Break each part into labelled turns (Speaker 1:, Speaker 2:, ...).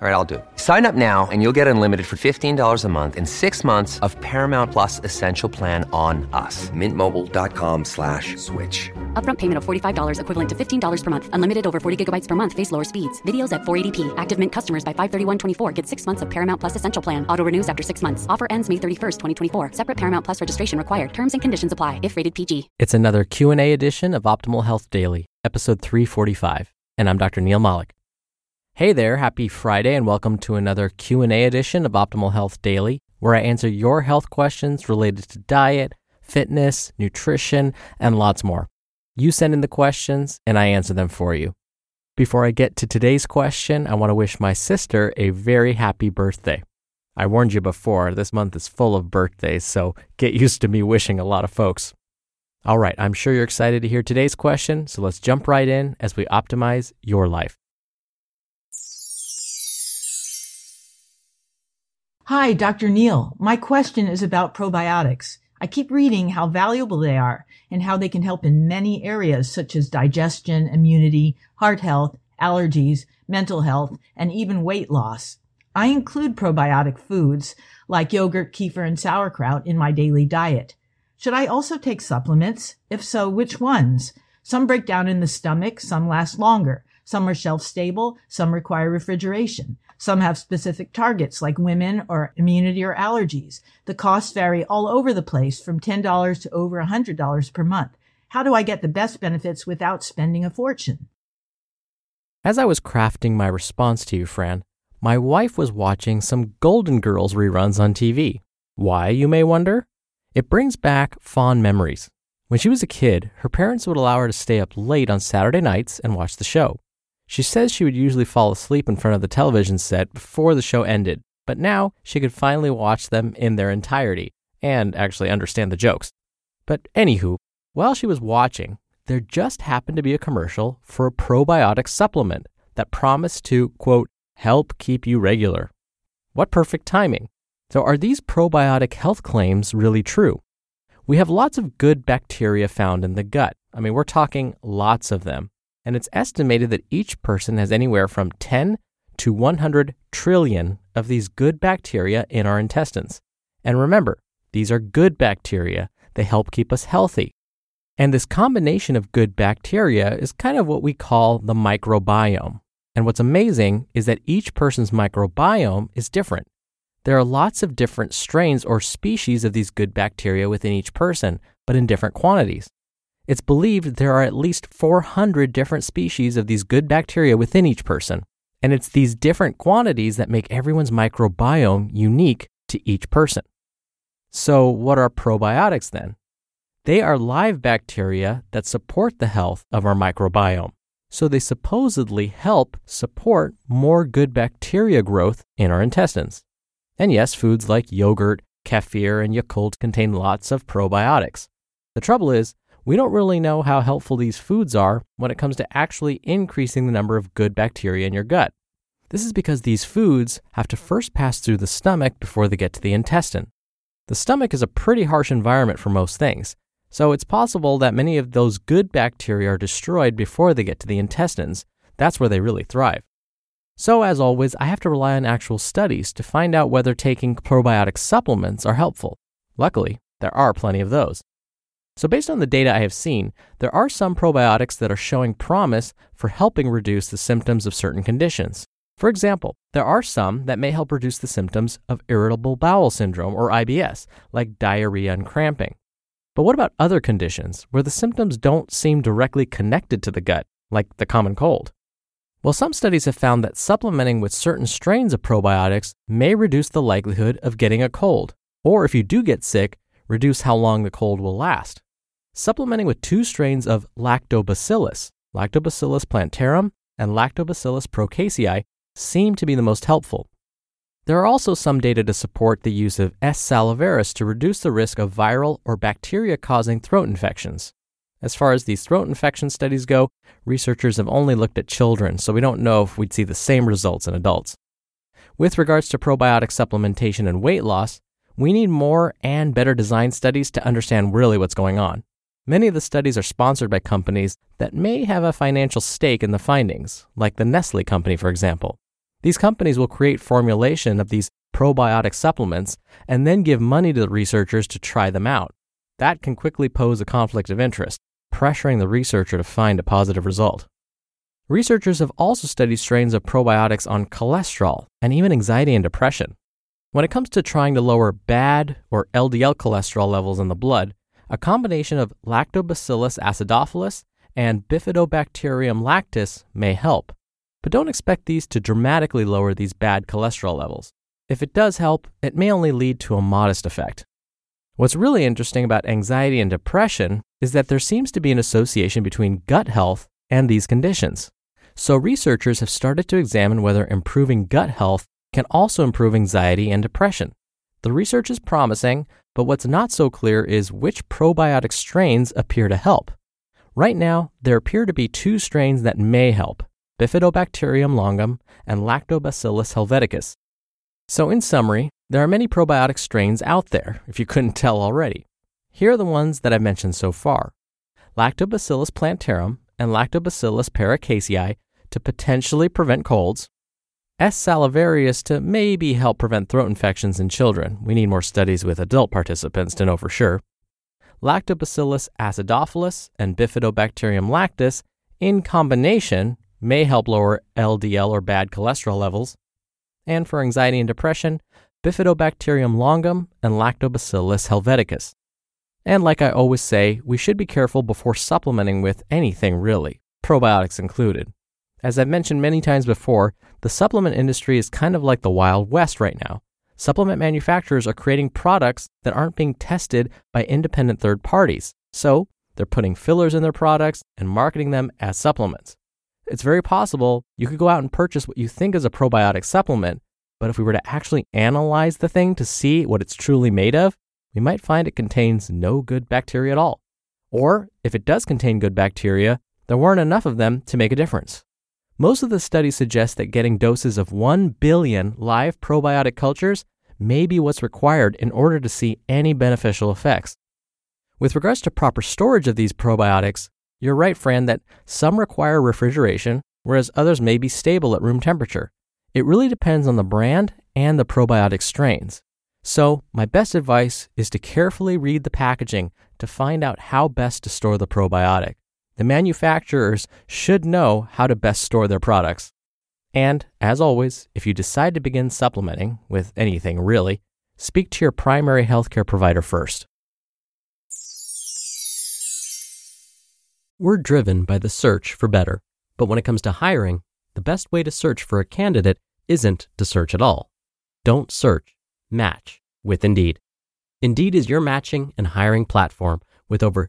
Speaker 1: All right, I'll do it. Sign up now and you'll get unlimited for $15 a month in six months of Paramount Plus Essential Plan on us. Mintmobile.com slash switch.
Speaker 2: Upfront payment of $45 equivalent to $15 per month. Unlimited over 40 gigabytes per month. Face lower speeds. Videos at 480p. Active Mint customers by 531.24 get six months of Paramount Plus Essential Plan. Auto renews after six months. Offer ends May 31st, 2024. Separate Paramount Plus registration required. Terms and conditions apply if rated PG.
Speaker 3: It's another Q&A edition of Optimal Health Daily, episode 345, and I'm Dr. Neil Malik. Hey there, happy Friday and welcome to another Q&A edition of Optimal Health Daily, where I answer your health questions related to diet, fitness, nutrition, and lots more. You send in the questions and I answer them for you. Before I get to today's question, I want to wish my sister a very happy birthday. I warned you before, this month is full of birthdays, so get used to me wishing a lot of folks. All right, I'm sure you're excited to hear today's question, so let's jump right in as we optimize your life.
Speaker 4: Hi, Dr. Neil. My question is about probiotics. I keep reading how valuable they are and how they can help in many areas such as digestion, immunity, heart health, allergies, mental health, and even weight loss. I include probiotic foods like yogurt, kefir, and sauerkraut in my daily diet. Should I also take supplements? If so, which ones? Some break down in the stomach, some last longer. Some are shelf stable, some require refrigeration. Some have specific targets like women or immunity or allergies. The costs vary all over the place from $10 to over $100 per month. How do I get the best benefits without spending a fortune?
Speaker 3: As I was crafting my response to you, Fran, my wife was watching some Golden Girls reruns on TV. Why, you may wonder? It brings back fond memories. When she was a kid, her parents would allow her to stay up late on Saturday nights and watch the show. She says she would usually fall asleep in front of the television set before the show ended, but now she could finally watch them in their entirety and actually understand the jokes. But anywho, while she was watching, there just happened to be a commercial for a probiotic supplement that promised to, quote, help keep you regular. What perfect timing. So, are these probiotic health claims really true? We have lots of good bacteria found in the gut. I mean, we're talking lots of them and it's estimated that each person has anywhere from 10 to 100 trillion of these good bacteria in our intestines. And remember, these are good bacteria. They help keep us healthy. And this combination of good bacteria is kind of what we call the microbiome. And what's amazing is that each person's microbiome is different. There are lots of different strains or species of these good bacteria within each person, but in different quantities. It's believed there are at least 400 different species of these good bacteria within each person, and it's these different quantities that make everyone's microbiome unique to each person. So, what are probiotics then? They are live bacteria that support the health of our microbiome. So, they supposedly help support more good bacteria growth in our intestines. And yes, foods like yogurt, kefir, and Yakult contain lots of probiotics. The trouble is, we don't really know how helpful these foods are when it comes to actually increasing the number of good bacteria in your gut. This is because these foods have to first pass through the stomach before they get to the intestine. The stomach is a pretty harsh environment for most things, so it's possible that many of those good bacteria are destroyed before they get to the intestines. That's where they really thrive. So, as always, I have to rely on actual studies to find out whether taking probiotic supplements are helpful. Luckily, there are plenty of those. So, based on the data I have seen, there are some probiotics that are showing promise for helping reduce the symptoms of certain conditions. For example, there are some that may help reduce the symptoms of irritable bowel syndrome or IBS, like diarrhea and cramping. But what about other conditions where the symptoms don't seem directly connected to the gut, like the common cold? Well, some studies have found that supplementing with certain strains of probiotics may reduce the likelihood of getting a cold, or if you do get sick, reduce how long the cold will last. Supplementing with two strains of lactobacillus, Lactobacillus plantarum and Lactobacillus paracasei, seem to be the most helpful. There are also some data to support the use of S. salivarius to reduce the risk of viral or bacteria causing throat infections. As far as these throat infection studies go, researchers have only looked at children, so we don't know if we'd see the same results in adults. With regards to probiotic supplementation and weight loss, we need more and better design studies to understand really what's going on. Many of the studies are sponsored by companies that may have a financial stake in the findings, like the Nestle company, for example. These companies will create formulation of these probiotic supplements and then give money to the researchers to try them out. That can quickly pose a conflict of interest, pressuring the researcher to find a positive result. Researchers have also studied strains of probiotics on cholesterol and even anxiety and depression. When it comes to trying to lower bad or LDL cholesterol levels in the blood, a combination of Lactobacillus acidophilus and Bifidobacterium lactis may help. But don't expect these to dramatically lower these bad cholesterol levels. If it does help, it may only lead to a modest effect. What's really interesting about anxiety and depression is that there seems to be an association between gut health and these conditions. So, researchers have started to examine whether improving gut health can also improve anxiety and depression. The research is promising, but what's not so clear is which probiotic strains appear to help. Right now, there appear to be two strains that may help Bifidobacterium longum and Lactobacillus helveticus. So, in summary, there are many probiotic strains out there, if you couldn't tell already. Here are the ones that I've mentioned so far Lactobacillus plantarum and Lactobacillus paracasei to potentially prevent colds, S. salivarius to maybe help prevent throat infections in children. We need more studies with adult participants to know for sure. Lactobacillus acidophilus and Bifidobacterium lactis in combination may help lower LDL or bad cholesterol levels. And for anxiety and depression, Bifidobacterium longum and Lactobacillus helveticus. And like I always say, we should be careful before supplementing with anything really, probiotics included. As I've mentioned many times before, the supplement industry is kind of like the Wild West right now. Supplement manufacturers are creating products that aren't being tested by independent third parties. So, they're putting fillers in their products and marketing them as supplements. It's very possible you could go out and purchase what you think is a probiotic supplement, but if we were to actually analyze the thing to see what it's truly made of, we might find it contains no good bacteria at all. Or if it does contain good bacteria, there weren't enough of them to make a difference. Most of the studies suggest that getting doses of 1 billion live probiotic cultures may be what's required in order to see any beneficial effects. With regards to proper storage of these probiotics, you're right, Fran, that some require refrigeration, whereas others may be stable at room temperature. It really depends on the brand and the probiotic strains. So, my best advice is to carefully read the packaging to find out how best to store the probiotic. The manufacturers should know how to best store their products. And, as always, if you decide to begin supplementing with anything really, speak to your primary healthcare provider first. We're driven by the search for better, but when it comes to hiring, the best way to search for a candidate isn't to search at all. Don't search, match with Indeed. Indeed is your matching and hiring platform with over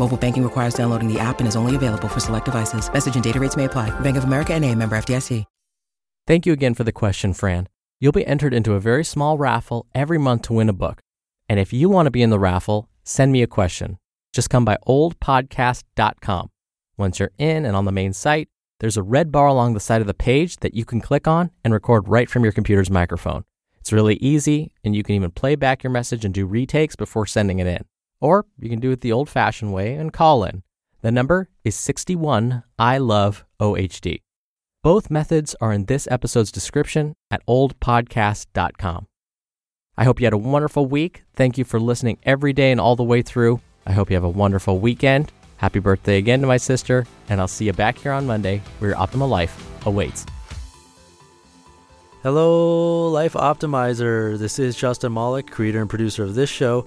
Speaker 5: Mobile banking requires downloading the app and is only available for select devices. Message and data rates may apply. Bank of America and a member FDIC.
Speaker 3: Thank you again for the question, Fran. You'll be entered into a very small raffle every month to win a book. And if you want to be in the raffle, send me a question. Just come by ohdpodcast.com. Once you're in and on the main site, there's a red bar along the side of the page that you can click on and record right from your computer's microphone. It's really easy, and you can even play back your message and do retakes before sending it in. Or you can do it the old fashioned way and call in. The number is 61 I love OHD. Both methods are in this episode's description at ohdpodcast.com. I hope you had a wonderful week. Thank you for listening every day and all the way through. I hope you have a wonderful weekend. Happy birthday again to my sister, and I'll see you back here on Monday where your optimal life awaits.
Speaker 6: Hello, Life Optimizer. This is Justin Malik, creator and producer of this show